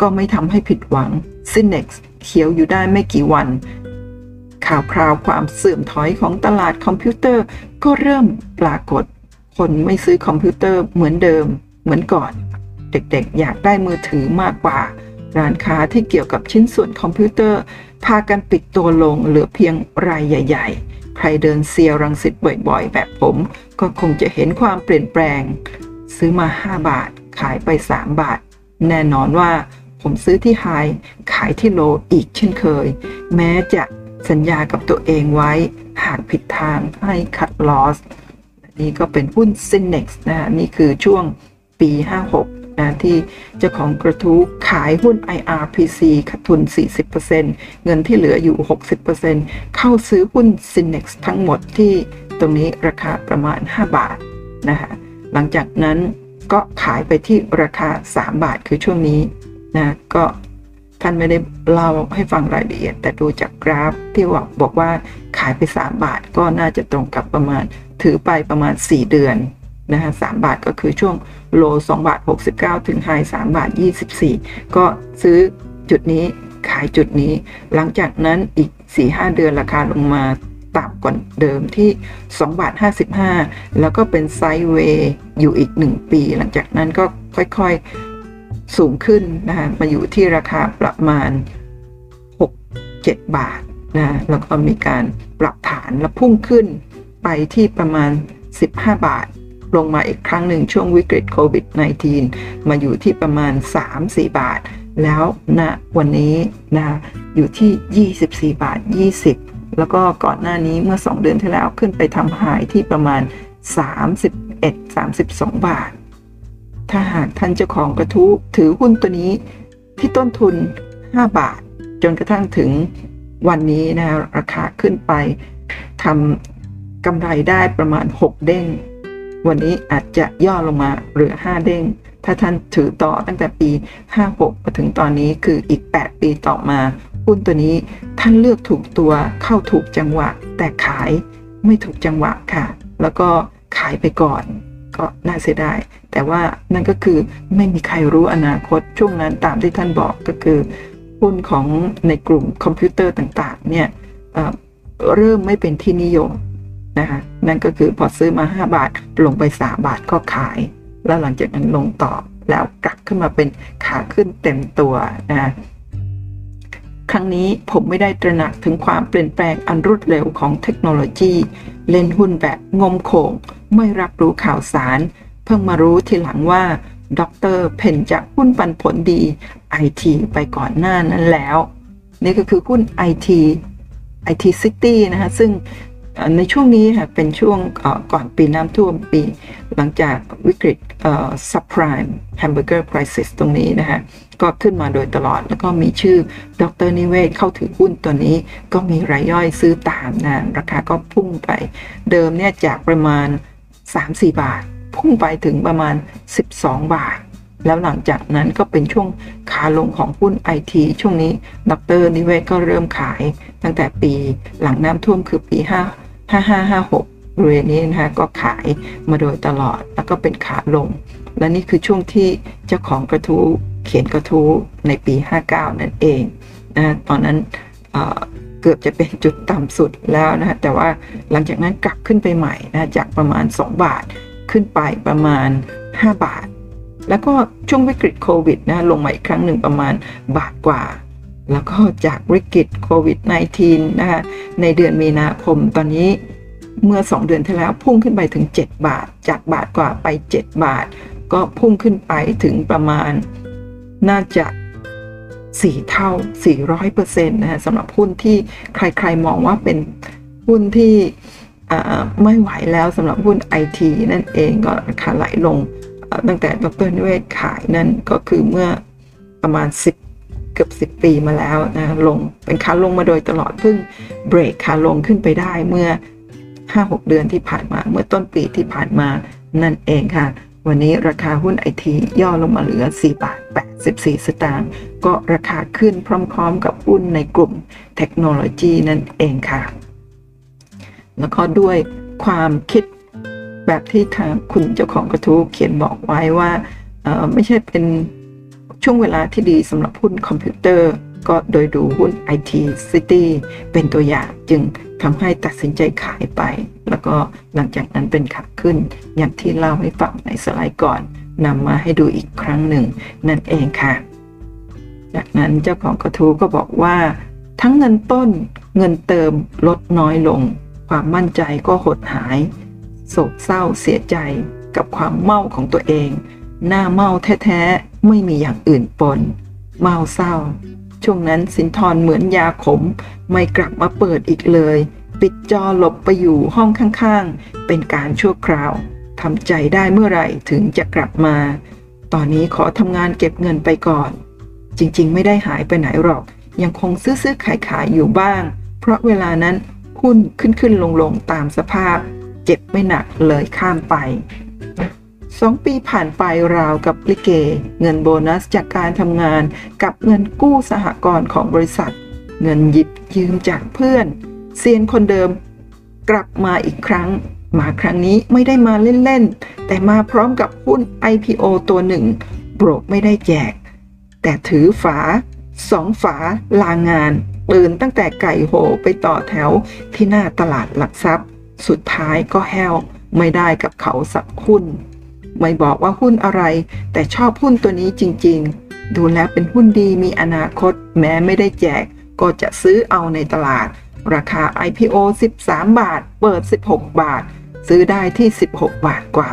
ก็ไม่ทำให้ผิดหวัง s y n e x เขียวอยู่ได้ไม่กี่วัน ข่าวคราวความเสื่อมถอยของตลาดคอมพิวเตอร์ก็เริ่มปรากฏ คนไม่ซื้อคอมพิวเตอร์เหมือนเดิม เหมือนก่อน เด็กๆ อยากได้มือถือมากกว่า ร้านค้าที่เกี่ยวกับชิ้นส่วนคอมพิวเตอร์ พากันปิดตัวลงเหลือเพียงรายใหญ่ ๆ ใครเดินเซียรังสิตบ่อยๆ แบบผม ก็คงจะเห็นความเปลี่ยนแปลง ซื้อมา 5 บาท ขายไป 3 บาท แน่นอนว่าผมซื้อที่ไฮขายที่โลอีกเช่นเคย แม้จะสัญญากับตัวเองไว้ หากผิดทางให้คัดลอสนี่ก็เป็นหุ้น s y n e x นะนี่คือช่วงปี 56 นะที่เจ้าของกระทู้ขายหุ้น IRPC ขาดทุน 40%เงินที่เหลืออยู่ 60%เข้าซื้อหุ้น s y n e x ทั้งหมดที่ตรงนี้ราคาประมาณ 5 บาทนะคะหลังจากนั้นก็ขายไปที่ราคา 3 บาทคือช่วงนี้นะก็ท่านไม่ได้เล่าให้ฟังรายละเอียด แต่ดูจากกราฟที่บอกบอกว่าขายไป 3 บาทก็น่าจะตรงกับประมาณ ถือไปประมาณ 4 เดือนนะฮะสบาทก็คือช่วง โล2บาท69 ถึงไฮ3บาท 24 ก็ซื้อจุดนี้ขายจุดนี้ หลังจากนั้นอีก 4-5 เดือนราคาลงมาต่ำกว่าเดิมที่2บาท55 แล้วก็เป็นไซด์เวย์อยู่อีก 1 ปี หลังจากนั้นก็ค่อยๆสูงขึ้นนะฮะมาอยู่ที่ราคาประมาณ 6-7 บาทนะแล้วก็มีการปรับฐานแล้วพุ่งขึ้นไปที่ประมาณ 15 บาท ลงมาอีกครั้งหนึ่งช่วงวิกฤตโควิด -19 มาอยู่ที่ประมาณ 3-4 บาท แล้วณนะวันนี้นะอยู่ที่ 24 บาท 20 แล้วก็ก่อนหน้านี้เมื่อ 2 เดือนที่แล้วขึ้นไปทำหายที่ประมาณ 31-32 บาท ถ้าหากท่านเจ้าของกระทู้ถือหุ้นตัวนี้ที่ต้นทุน 5 บาท จนกระทั่งถึงวันนี้นะราคาขึ้นไปทำกำไรได้ประมาณ 6 เด้ง วันนี้อาจจะย่อลงมาเหลือ 5 เด้ง ถ้าท่านถือต่อตั้งแต่ปี 56 มาถึงตอนนี้คืออีก 8 ปีต่อมาหุ้นตัวนี้ท่านเลือกถูกตัวเข้าถูกจังหวะ แต่ขายไม่ถูกจังหวะค่ะ แล้วก็ขายไปก่อนก็น่าเสียดาย แต่ว่านั่นก็คือไม่มีใครรู้อนาคตช่วงนั้นตามที่ท่านบอกก็คือหุ้นของในกลุ่มคอมพิวเตอร์ต่างๆเนี่ยเริ่มไม่เป็นที่นิยม นะคะนั่นก็คือพอซื้อมา 5 บาทลงไป 3 บาทก็ขาย แล้วหลังจากนั้นลงต่อแล้วกลับขึ้นมาเป็นขาขึ้นเต็มตัวนะครั้งนี้ผมไม่ได้ตระหนักถึงความเปลี่ยนแปลงอันรวดเร็วของเทคโนโลยี เล่นหุ้นแบบงมโขงไม่รับรู้ข่าวสาร เพิ่งมารู้ทีหลังว่าดรเพนจากหุ้นปันผลดีไอทีไปก่อนหน้านั้นแล้ว นี่ก็คือหุ้นไอที IT City นะคะซึ่ง ในช่วงนี้ค่ะเป็นช่วงก่อนปีน้ำท่วมปี หลังจากวิกฤต subprime hamburger crisis ตรงนี้นะคะก็ขึ้นมาโดยตลอด แล้วก็มีชื่อดร.นิเวศน์เข้าถือหุ้นตัวนี้ ก็มีรายย่อยซื้อตามนะราคาก็พุ่งไป เดิมเนี่ยจากประมาณ 3-4 บาท พุ่งไปถึงประมาณ 12 บาทแล้วหลังจากนั้นก็เป็นช่วงขาลงของหุ้นไอทีช่วงนี้ดรนิเวศก็เริ่มขายตั้งแต่ปีหลังน้ำท่วมคือปี5 5556บริเวณนี้นะคะก็ขายมาโดยตลอดแล้วก็เป็นขาลง และนี่คือช่วงที่เจ้าของกระทู้เขียนกระทู้ในปี 59 นั่นเองนะตอนนั้นเเกือบจะเป็นจุดต่ำสุดแล้วนะแต่ว่าหลังจากนั้นกลับขึ้นไปใหม่นะจากประมาณ 2 บาทขึ้นไปประมาณ 5 บาท แล้วก็ช่วงวิกฤตโควิดนะลงมาอีกครั้งหนึ่งประมาณบาทกว่า แล้วก็จากวิกฤตโควิด -19 นะคะในเดือนมีนาคมตอนนี้เมื่อ 2 เดือนที่แล้วพุ่งขึ้นไปถึง 7 บาท จากบาทกว่าไป 7 บาท ก็พุ่งขึ้นไปถึงประมาณน่าจะ4เท่า 400%นะฮะสำหรับหุ้นที่ใครๆมองว่าเป็นหุ้นที่ไม่ไหวแล้วสำหรับหุ้นไอทีนั่นเองก็ราคาไหลลงตั้งแต่ดรนิเวศขายนั่นก็คือเมื่อประมาณ 10 เกือบ 10 ปีมาแล้วนะลงเป็นขาลงมาโดยตลอดเพิ่งเบรกขาลงขึ้นไปได้เมื่อ 5-6 เดือนที่ผ่านมา เมื่อต้นปีที่ผ่านมานั่นเองค่ะ วันนี้ราคาหุ้นไอทีย่อลงมาเหลือ 4 บาท 84 สตางค์ก็ราคาขึ้นพร้อมๆ กับหุ้นในกลุ่มเทคโนโลยีนั่นเองค่ะ แล้วก็ด้วยความคิดแบบที่ทางคุณเจ้าของกระทู้เขียนบอกไว้ว่าไม่ใช่เป็น ช่วงเวลาที่ดีสำหรับหุ้นคอมพิวเตอร์ ก็โดยดูหุ้น IT City เป็นตัวอย่างจึงทำให้ตัดสินใจขายไป แล้วก็หลังจากนั้นเป็นขาขึ้น อย่างที่เล่าให้ฟังในสไลด์ก่อนนำมาให้ดูอีกครั้งหนึ่งนั่นเองค่ะ จากนั้นเจ้าของกระทู้ก็บอกว่า ทั้งเงินต้นเงินเติมลดน้อยลง ความมั่นใจก็หดหาย โศกเศร้าเสียใจกับความเมาของตัวเอง หน้าเมาแท้ๆ ไม่มีอย่างอื่นปน เมาเศร้า ช่วงนั้นสินทรเหมือนยาขม ไม่กลับมาเปิดอีกเลย ปิดจอหลบไปอยู่ห้องข้างๆ เป็นการชั่วคราวทำใจได้เมื่อไหร่ถึงจะกลับมา ตอนนี้ขอทำงานเก็บเงินไปก่อน จริงๆ ไม่ได้หายไปไหนหรอก ยังคงซื้อๆขายๆอยู่บ้าง เพราะเวลานั้นหุ้นขึ้นๆลงๆตามสภาพ เจ็บไม่หนักเลยข้ามไป สองปีผ่านไปราวกับลิเก เงินโบนัสจากการทำงานกับเงินกู้สหกรณ์ของบริษัท เงินหยิบยืมจากเพื่อน เซียนคนเดิมกลับมาอีกครั้ง มาครั้งนี้ไม่ได้มาเล่นๆ แต่มาพร้อมกับหุ้น IPO ตัวหนึ่งโบรกไม่ได้แจก แต่ถือฝาสองฝาลางานตื่นตั้งแต่ไก่โหไปต่อแถวที่หน้าตลาดหลักทรัพย์ สุดท้ายก็แห้วไม่ได้กับเขาสักหุ้น ไม่บอกว่าหุ้นอะไร แต่ชอบหุ้นตัวนี้จริงๆ ดูแล้วเป็นหุ้นดีมีอนาคต แม้ไม่ได้แจก ก็จะซื้อเอาในตลาด ราคา IPO 13 บาท เปิด 16 บาท ซื้อได้ที่ 16 บาทกว่า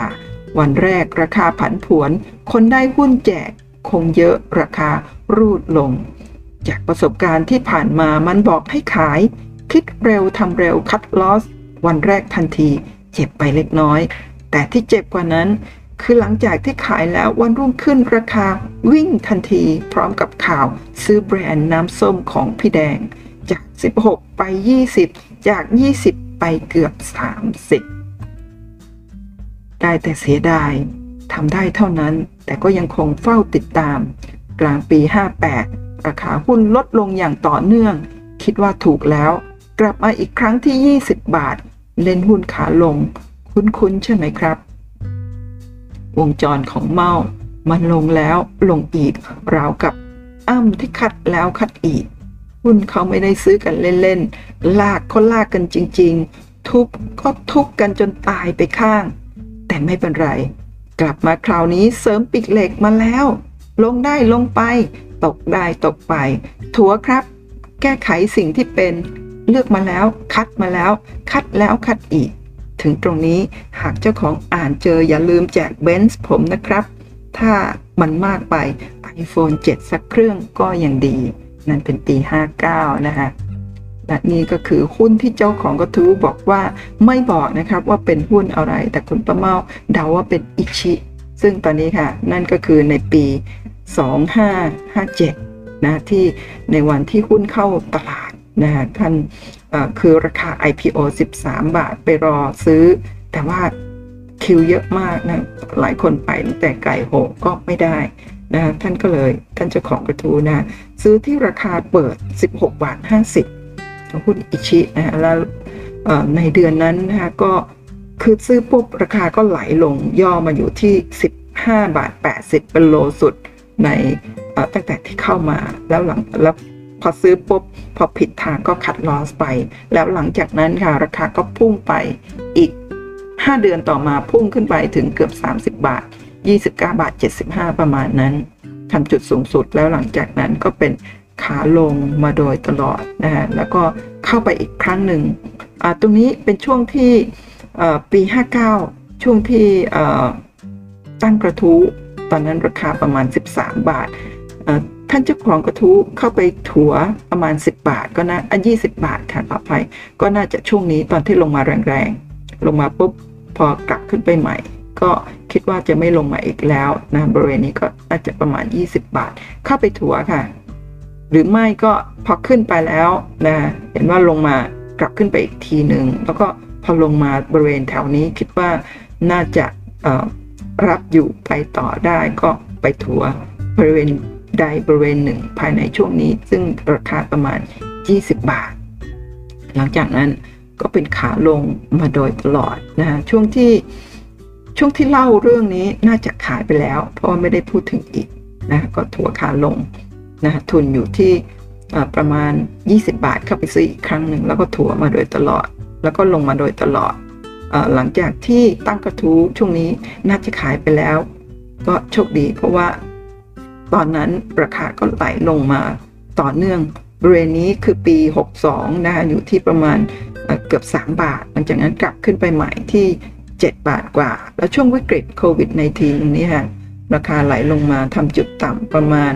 วันแรกราคาผันผวน คนได้หุ้นแจก คงเยอะราคารูดลง จากประสบการณ์ที่ผ่านมามันบอกให้ขาย คิดเร็วทำเร็วคัดลอส วันแรกทันที เจ็บไปเล็กน้อย แต่ที่เจ็บกว่านั้น คือหลังจากที่ขายแล้ววันรุ่งขึ้นราคาวิ่งทันทีพร้อมกับข่าวซื้อแบรนด์น้ำส้มของพี่แดง จาก 16 ไป 20 จาก 20 ไปเกือบ 30 ได้แต่เสียดายทำได้เท่านั้น แต่ก็ยังคงเฝ้าติดตาม กลางปี 58 ราคาหุ้นลดลงอย่างต่อเนื่อง คิดว่าถูกแล้ว กลับมาอีกครั้งที่ 20 บาท เล่นหุ้นขาลง คุ้นๆใช่ไหมครับ วงจรของเมา มันลงแล้วลงอีก ราวกับอ้ำที่คัดแล้วคัดอีก หุ้นเขาไม่ได้ซื้อกันเล่นๆ ลากก็ลากกันจริง ๆ ทุบก็ทุบกันจนตายไปข้าง แต่ไม่เป็นไร กลับมาคราวนี้เสริมปีกเหล็กมาแล้ว ลงได้ลงไป ตกได้ตกไป ถัวครับ แก้ไขสิ่งที่เป็น เลือกมาแล้ว คัดมาแล้ว คัดแล้วคัดอีก ถึงตรงนี้หากเจ้าของอ่านเจออย่าลืมแจกเบนซ์ผมนะครับ ถ้ามันมากไป iPhone 7 สักเครื่องก็ยังดี นั่นเป็นปี 59 นะคะและนี่ก็คือหุ้นที่เจ้าของกระทู้บอกว่าไม่บอกนะครับว่าเป็นหุ้นอะไร แต่คุณประเมาเดาว่าเป็นอิชิ ซึ่งตอนนี้ค่ะ นั่นก็คือในปี 2557 นะที่ในวันที่หุ้นเข้าตลาดนะะท่าน คือราคา IPO 13 บาทไปรอซื้อ แต่ว่าคิวเยอะมากนะหลายคนไปแต่ไก่โหก็ไม่ได้นะท่านก็เลยท่านเจ้าของกระทูนะ ซื้อที่ราคาเปิด 16 บาท 50หุ้นอิชินะแล้วในเดือนนั้นนะคะก็คือซื้อปุ๊บราคาก็ไหลลงย่อมาอยู่ที่ 15 บาท 80 เป็นโลสุดในตั้งแต่ที่เข้ามาแล้วหลังแล้ว พอซื้อปุ๊บพอผิดทางก็คัดลอสไป แล้วหลังจากนั้นค่ะราคาก็พุ่งไปอีก 5 เดือนต่อมาพุ่งขึ้นไปถึงเกือบ 30 บาท 29 บาท 75 ประมาณนั้นทำจุดสูงสุดแล้วหลังจากนั้นก็เป็นขาลงมาโดยตลอดนะฮะแล้วก็เข้าไปอีกครั้งหนึ่งตรงนี้เป็นช่วงที่ปี 59 ช่วงที่ตั้งกระทู้ตอนนั้นราคาประมาณ 13 บาท ท่านเจ้าของกระทู้เข้าไปถัวประมาณ 10 บาท ก็น่าอะ20บาทค่ะขออภัยก็น่าจะช่วงนี้ตอนที่ลงมาแรงๆ ลงมาปุ๊บพอกลับขึ้นไปใหม่ ก็คิดว่าจะไม่ลงมาอีกแล้วนะบริเวณนี้ก็น่าจะประมาณ 20 บาท เข้าไปถัวค่ะ หรือไม่ก็พอขึ้นไปแล้วนะเห็นว่าลงมากลับขึ้นไปอีกทีหนึ่งแล้วก็พอลงมาบริเวณแถวนี้คิดว่าน่าจะรับอยู่ไปต่อได้ก็ไปถัวบริเวณ ใดบริเวณหนึ่งภายในช่วงนี้ ซึ่งราคาประมาณ 20 บาท หลังจากนั้นก็เป็นขาลงมาโดยตลอดนะฮะช่วงที่ช่วงที่เล่าเรื่องนี้น่าจะขายไปแล้ว เพราะไม่ได้พูดถึงอีกนะก็ถัวขาลงนะทุนอยู่ที่ประมาณ 20 บาทเข้าไปซื้ออีกครั้งหนึ่งแล้วก็ถัวมาโดยตลอด แล้วก็ลงมาโดยตลอดอหลังจากที่ตั้งกระทู้ช่วงนี้น่าจะขายไปแล้ว ก็โชคดีเพราะว่า ตอนนั้นราคาก็ไหลลงมาต่อเนื่องบริเวณนี้คือปี 62 นะคะอยู่ที่ประมาณเกือบ 3 บาท หลังจากนั้นกลับขึ้นไปใหม่ที่ 7 บาทกว่า แล้วช่วงวิกฤตโควิด -19 นี้ค่ะราคาไหลลงมาทำจุดต่ำประมาณ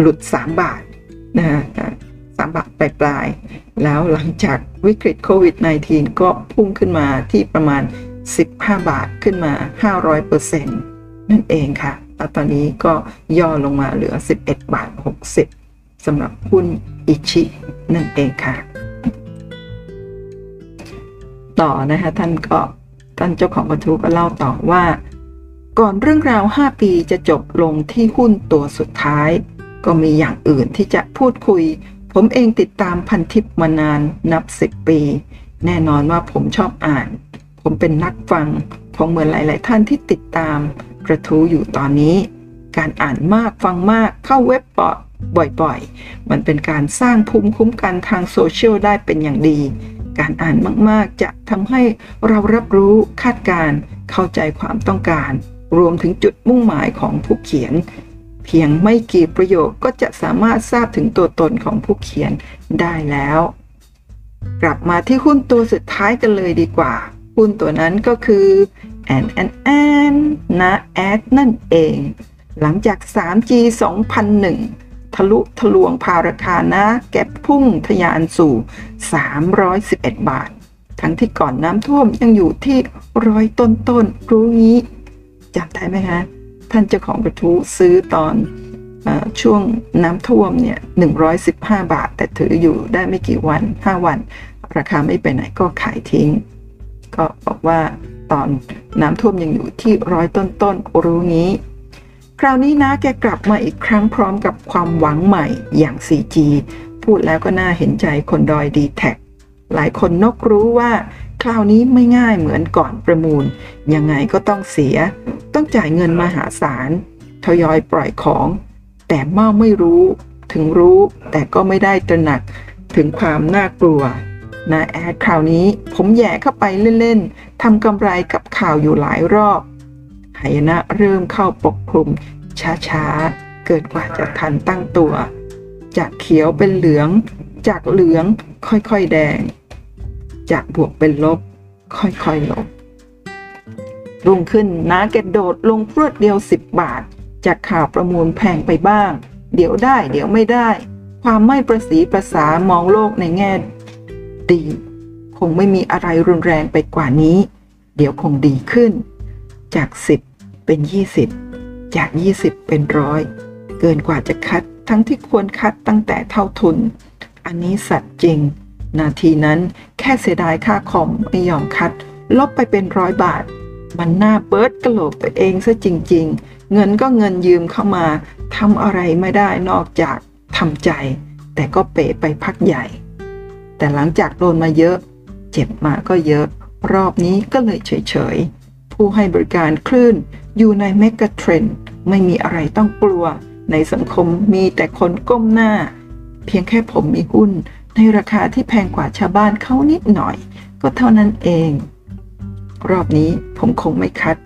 หลุด 3 บาทนะฮะสามบาทปลายๆแล้วหลังจากวิกฤตโควิด -19 ก็พุ่งขึ้นมาที่ประมาณ 15 บาทขึ้นมา 500%นั่นเองค่ะ แล้วตอนนี้ก็ย่อลงมาเหลือ 11 บาท 60สำหรับหุ้นอิชินั่นเองค่ะ ต่อนะคะท่านก็ท่านเจ้าของกระทู้ก็เล่าต่อว่า ก่อนเรื่องราว 5 ปีจะจบลงที่หุ้นตัวสุดท้าย ก็มีอย่างอื่นที่จะพูดคุย ผมเองติดตามพันทิปมานานนับ 10 ปี แน่นอนว่าผมชอบอ่าน ผมเป็นนักฟังผมเหมือนหลาย ๆ ท่านที่ติดตาม กระทู้อยู่ตอนนี้ การอ่านมากฟังมากเข้าเว็บปอบ่อยๆ มันเป็นการสร้างภูมิคุ้มกันทางโซเชียลได้เป็นอย่างดี การอ่านมากๆ จะทำให้เรารับรู้คาดการเข้าใจความต้องการ รวมถึงจุดมุ่งหมายของผู้เขียน เพียงไม่กี่ประโยคก็จะสามารถทราบถึงตัวตนของผู้เขียนได้แล้ว กลับมาที่หุ้นตัวสุดท้ายกันเลยดีกว่า หุ้นตัวนั้นก็คือ แอนแอนแอนนะแอดนั่นเอง หลังจาก 3G 2001 ทะลุทะลวงพาราคานะ แก็บพุ่งทะยานสู่ 311 บาท ทั้งที่ก่อนน้ำท่วมยังอยู่ที่ร้อยต้นต้นรู้งี้จำได้ไหมคะท่านเจ้าของกระทู้ซื้อตอนอช่วงน้ำท่วมเนี่ย 115 บาท แต่ถืออยู่ได้ไม่กี่วัน 5 วัน ราคาไม่ไปไหนก็ขายทิ้ง ก็บอกว่า ตอนน้ำท่วมยังอยู่ที่ร้อยต้นๆรู้งี้ คราวนี้นะแกกลับมาอีกครั้งพร้อมกับความหวังใหม่อย่าง 4G พูดแล้วก็น่าเห็นใจคนดอยดีแท็หลายคนนกรู้ว่าคราวนี้ไม่ง่ายเหมือนก่อนประมูล ยังไงก็ต้องเสีย ต้องจ่ายเงินมหาศาลทยอยปล่อยของ แต่เม่าไม่รู้ ถึงรู้แต่ก็ไม่ได้ตระหนักถึงความน่ากลัว นะแอดคราวนี้ผมแย่เข้าไปเล่นๆทำกำไรกับข่าวอยู่หลายรอบหายนะเริ่มเข้าปกคลุม ช้าๆ เกิดกว่าจะทันตั้งตัว จากเขียวเป็นเหลือง จากเหลืองค่อยๆแดง จากบวกเป็นลบ ค่อยๆลบรุ่งขึ้นน้าแกโดดลงพรวดเดียวสิบบาท จากข่าวประมูลแพงไปบ้าง เดี๋ยวได้ เดี๋ยวไม่ได้ ความไม่ประสีประสามองโลกในแง่ ดี คงไม่มีอะไรรุนแรงไปกว่านี้ เดี๋ยวคงดีขึ้น จาก 10 เป็น 20 จาก 20 เป็นร้อยเกินกว่าจะคัดทั้งที่ควรคัดตั้งแต่เท่าทุน อันนี้สัตว์จริง นาทีนั้นแค่เสียดายค่าคอมไม่ยอมคัด ลบไปเป็นร้อยบาท มันหน่าเบิร์ดกระโหลกตัวเองซะจริง ๆ เงินก็เงินยืมเข้ามาทำอะไรไม่ได้นอกจากทำใจ แต่ก็เป๋ไปพักใหญ่ แต่หลังจากโดนมาเยอะ เจ็บมาก็เยอะ รอบนี้ก็เลยเฉยๆ ผู้ให้บริการคลื่นอยู่ในเมกะเทรนไม่มีอะไรต้องกลัว ในสังคมมีแต่คนก้มหน้า เพียงแค่ผมมีหุ้น ในราคาที่แพงกว่าชาวบ้านเขานิดหน่อย ก็เท่านั้นเอง รอบนี้ผมคงไม่คัด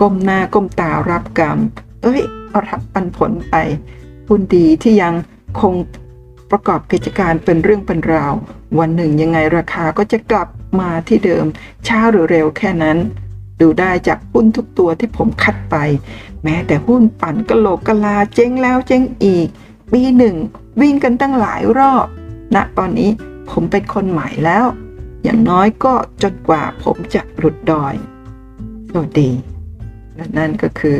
ก้มหน้าก้มตารับกรรม เอ้ยเอรับปันผลไปหุ้นดีที่ยังคง ประกอบกิจการเป็นเรื่องเป็นราว วันหนึ่งยังไงราคาก็จะกลับมาที่เดิม ช้าหรือเร็วแค่นั้น ดูได้จากหุ้นทุกตัวที่ผมคัดไป แม้แต่หุ้นปั่นกะโหลกกะลาเจ๊งแล้วเจ๊งอีก ปีหนึ่งวิ่งกันตั้งหลายรอบณนะตอนนี้ผมเป็นคนใหม่แล้ว อย่างน้อยก็จนกว่าผมจะหลุดดอยสวัสดีและนั่นก็คือ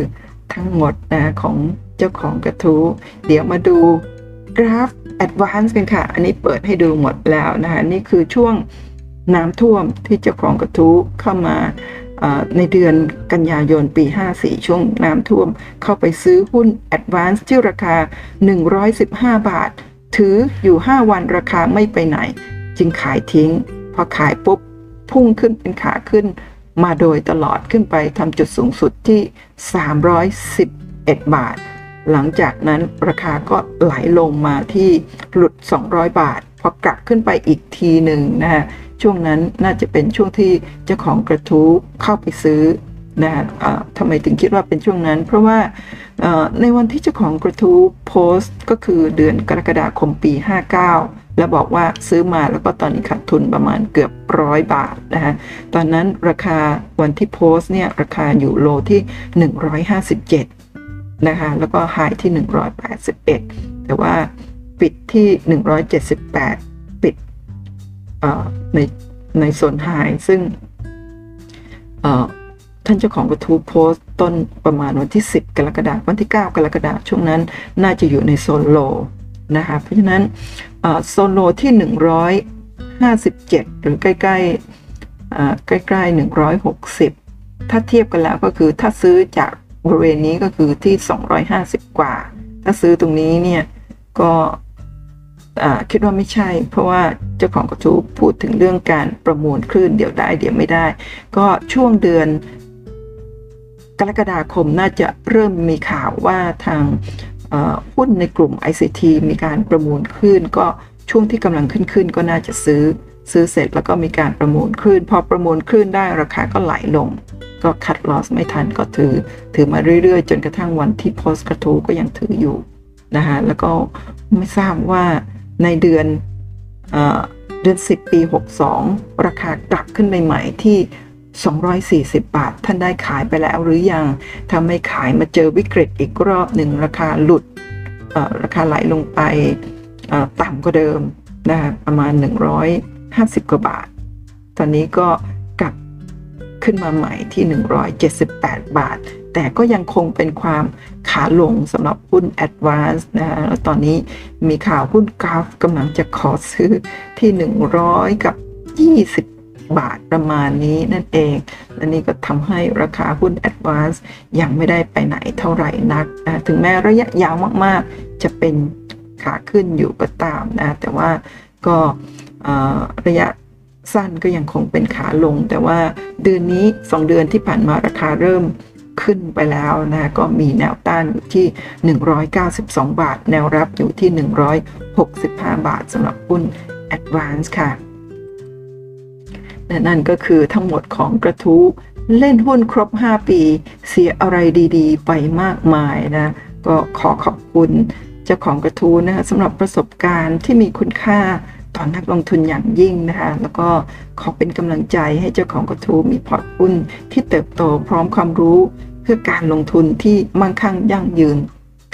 ทั้งหมดนะของเจ้าของกระทู้เดี๋ยวมาดู กราฟ Advance กันค่ะ อันนี้เปิดให้ดูหมดแล้วนะคะนี่คือช่วงน้ำท่วมที่เจ้าของกระทู้เข้ามาในเดือนกันยายนปี 54 ช่วงน้ำท่วม เข้าไปซื้อหุ้น Advance ที่ราคา 115 บาท ถืออยู่ 5 วันราคาไม่ไปไหน จึงขายทิ้ง พอขายปุ๊บ พุ่งขึ้นเป็นขาขึ้น มาโดยตลอดขึ้นไปทำจุดสูงสุดที่ 311 บาท หลังจากนั้นราคาก็ไหลลงมาที่หลุด 200 บาท พอกลับขึ้นไปอีกทีหนึ่งนะฮะช่วงนั้นน่าจะเป็นช่วงที่เจ้าของกระทู้เข้าไปซื้อนะฮะทำไมถึงคิดว่าเป็นช่วงนั้น เพราะว่าในวันที่เจ้าของกระทู้โพสต์ก็คือเดือนกรกฎาคมปี 59 แล้วบอกว่าซื้อมาแล้วก็ตอนนี้ขาดทุนประมาณเกือบร้อยบาทนะฮะตอนนั้นราคาวันที่โพสต์เนี่ยราคาอยู่โลที่ 157 นะคะแล้วก็ไฮที่ 181 แต่ว่าปิดที่ 178 ปิดในในโซนไฮซึ่งท่านเจ้าของกระทู้โพสต์ต้นประมาณวันที่ 10 กรกฎาคมวันที่ 9 กรกฎาคมช่วงนั้นน่าจะอยู่ในโซนโลนะคะเพราะฉะนั้นโซนโลที่ 157 หรือใกล้ๆใกล้ๆ 160 ถ้าเทียบกันแล้วก็คือถ้าซื้อจาก บริเวณนี้ก็คือที่ 250 กว่า ถ้าซื้อตรงนี้เนี่ยก็คิดว่าไม่ใช่ เพราะว่าเจ้าของกระทู้พูดถึงเรื่องการประมูลคลื่นเดี๋ยวได้เดี๋ยวไม่ได้ ก็ช่วงเดือน กรกฎาคมน่าจะเริ่มมีข่าวว่าทางหุ้นในกลุ่ม ICT มีการประมูลคลื่น ก็ช่วงที่กำลังขึ้นขึ้นก็น่าจะซื้อซื้อเสร็จแล้วก็มีการประมูลคลื่น พอประมูลคลื่นได้ราคาก็ไหลลง ก็คัดลอสไม่ทันก็ถือ ถือมาเรื่อยๆ จนกระทั่งวันที่โพสต์กระทูก็ยังถืออยู่นะคะแล้วก็ไม่ทราบว่าในเดือนเดือน 10 ปี 62 ราคากลับขึ้นใหม่ๆที่ 240 บาท ท่านได้ขายไปแล้วหรือยังทำให้ขายมาเจอวิกฤตอีกรอบหนึ่งราคาหลุดราคาไหลลงไปต่ำกว่าเดิมนะประมาณ 150 กว่าบาท ตอนนี้ก็ ขึ้นมาใหม่ที่ 178 บาท แต่ก็ยังคงเป็นความขาลงสำหรับหุ้น Advance นะะแล้วตอนนี้มีข่าวหุ้นกราฟกำลังจะขอซื้อที่ 100 กับ 20บาทประมาณนี้นั่นเอง และนี่ก็ทำให้ราคาหุ้น Advance ยังไม่ได้ไปไหนเท่าไหร่นักนะถึงแม้ระยะยาวมากๆ จะเป็นขาขึ้นอยู่ก็ตามนะ แต่ว่าก็ระยะสั้นก็ยังคงเป็นขาลง แต่ว่า เดือนนี้ 2 เดือนที่ผ่านมาราคาเริ่มขึ้นไปแล้วนะก็มีแนวต้านอยู่ที่ 192 บาท แนวรับอยู่ที่ 165 บาทสำหรับหุ้น Advance ค่ะและนั่นก็คือทั้งหมดของกระทู้เล่นหุ้นครบ 5 ปี เสียอะไรดีๆ ไปมากมายนะ ก็ขอขอบคุณเจ้าของกระทู้นะคะสำหรับประสบการณ์ที่มีคุณค่า ต่อนนักลงทุนอย่างยิ่งนะคะแล้วก็ขอเป็นกำลังใจให้เจ้าของกระทู้มีพอร์ตหุ้นที่เติบโตพร้อมความรู้เพื่อการลงทุนที่มั่งคั่งยั่งยืน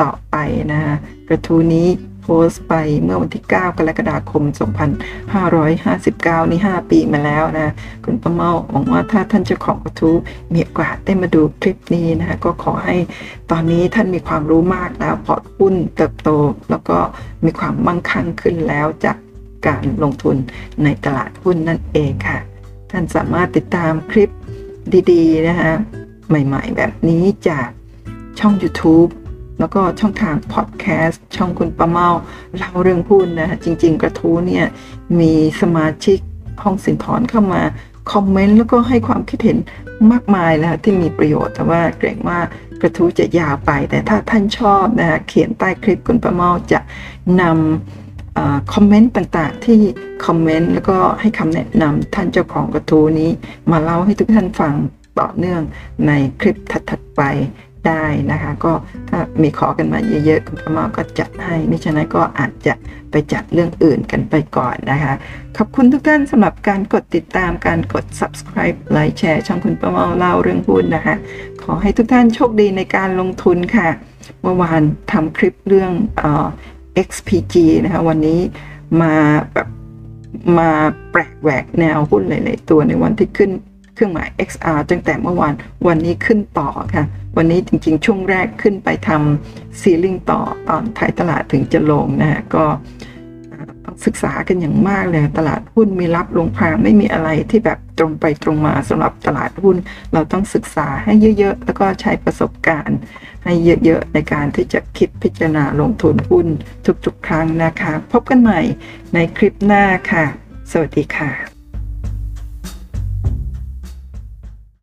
ต่อไปนะคะกระทู้นี้โพสต์ไปเมื่อวันที่ 9 กรกฎาคม 2559 นี่ 5 ปีมาแล้วนะ คุณประเมาหวังว่าถ้าท่านเจ้าของกระทู้มีโอกาสได้มาดูคลิปนี้นะคะก็ขอให้ตอนนี้ท่านมีความรู้มากแล้วพอร์ตหุ้นเติบโต แล้วก็มีความมั่งคั่งขึ้นแล้วจาก การลงทุนในตลาดหุ้นนั่นเองค่ะ ท่านสามารถติดตามคลิปดีๆนะคะใหม่ๆ แบบนี้จากช่อง YouTube แล้วก็ช่องทางพอดแคสต์ช่องคุณประเมาเล่าเรื่องหุ้นนะจริง ๆ กระทู้เนี่ยมีสมาชิกห้องสินทรเข้ามาคอมเมนต์แล้วก็ให้ความคิดเห็นมากมายนะที่มีประโยชน์แต่ว่าเกรงว่ากระทู้จะยาวไป แต่ถ้าท่านชอบนะเขียนใต้คลิปคุณประเมาจะนำ คอมเมนต์ต่างๆ ที่คอมเมนต์แล้วก็ให้คำแนะนำท่านเจ้าของกระทู้นี้ มาเล่าให้ทุกท่านฟังต่อเนื่องในคลิปถัดๆไปได้นะคะ ก็ถ้ามีขอกันมาเยอะๆคุณพ่อมาก็จัดให้ไม่ฉะนั้นก็อาจจะไปจัดเรื่องอื่นกันไปก่อนนะคะ ขอบคุณทุกท่านสำหรับการกดติดตามการกด subscribe ไลค์แชร์ช่องคุณป้าเมาเล่าเรื่องหุ้นนะคะ ขอให้ทุกท่านโชคดีในการลงทุนค่ะเมื่อวานทำคลิปเรื่องเอ่อ XPG นะคะวันนี้มาแบบมาแปลกแหวกแนวหุ้นหลายๆตัวในวันที่ขึ้นเครื่องหมาย XR ตั้งแต่เมื่อวานวันนี้ขึ้นต่อค่ะ วันนี้จริงๆ ช่วงแรกขึ้นไปทำซีลิงต่อตอนท้ายตลาดถึงจะลงนะฮะก็ ศึกษากันอย่างมากเลยตลาดหุ้นมีรับลงพรางไม่มีอะไรที่แบบตรงไปตรงมาสำหรับตลาดหุ้น เราต้องศึกษาให้เยอะๆ แล้วก็ใช้ประสบการณ์ ให้เยอะๆ ในการที่จะคิดพิจารณาลงทุนหุ้นทุกๆ ครั้งนะคะ พบกันใหม่ในคลิปหน้าค่ะ สวัสดีค่ะ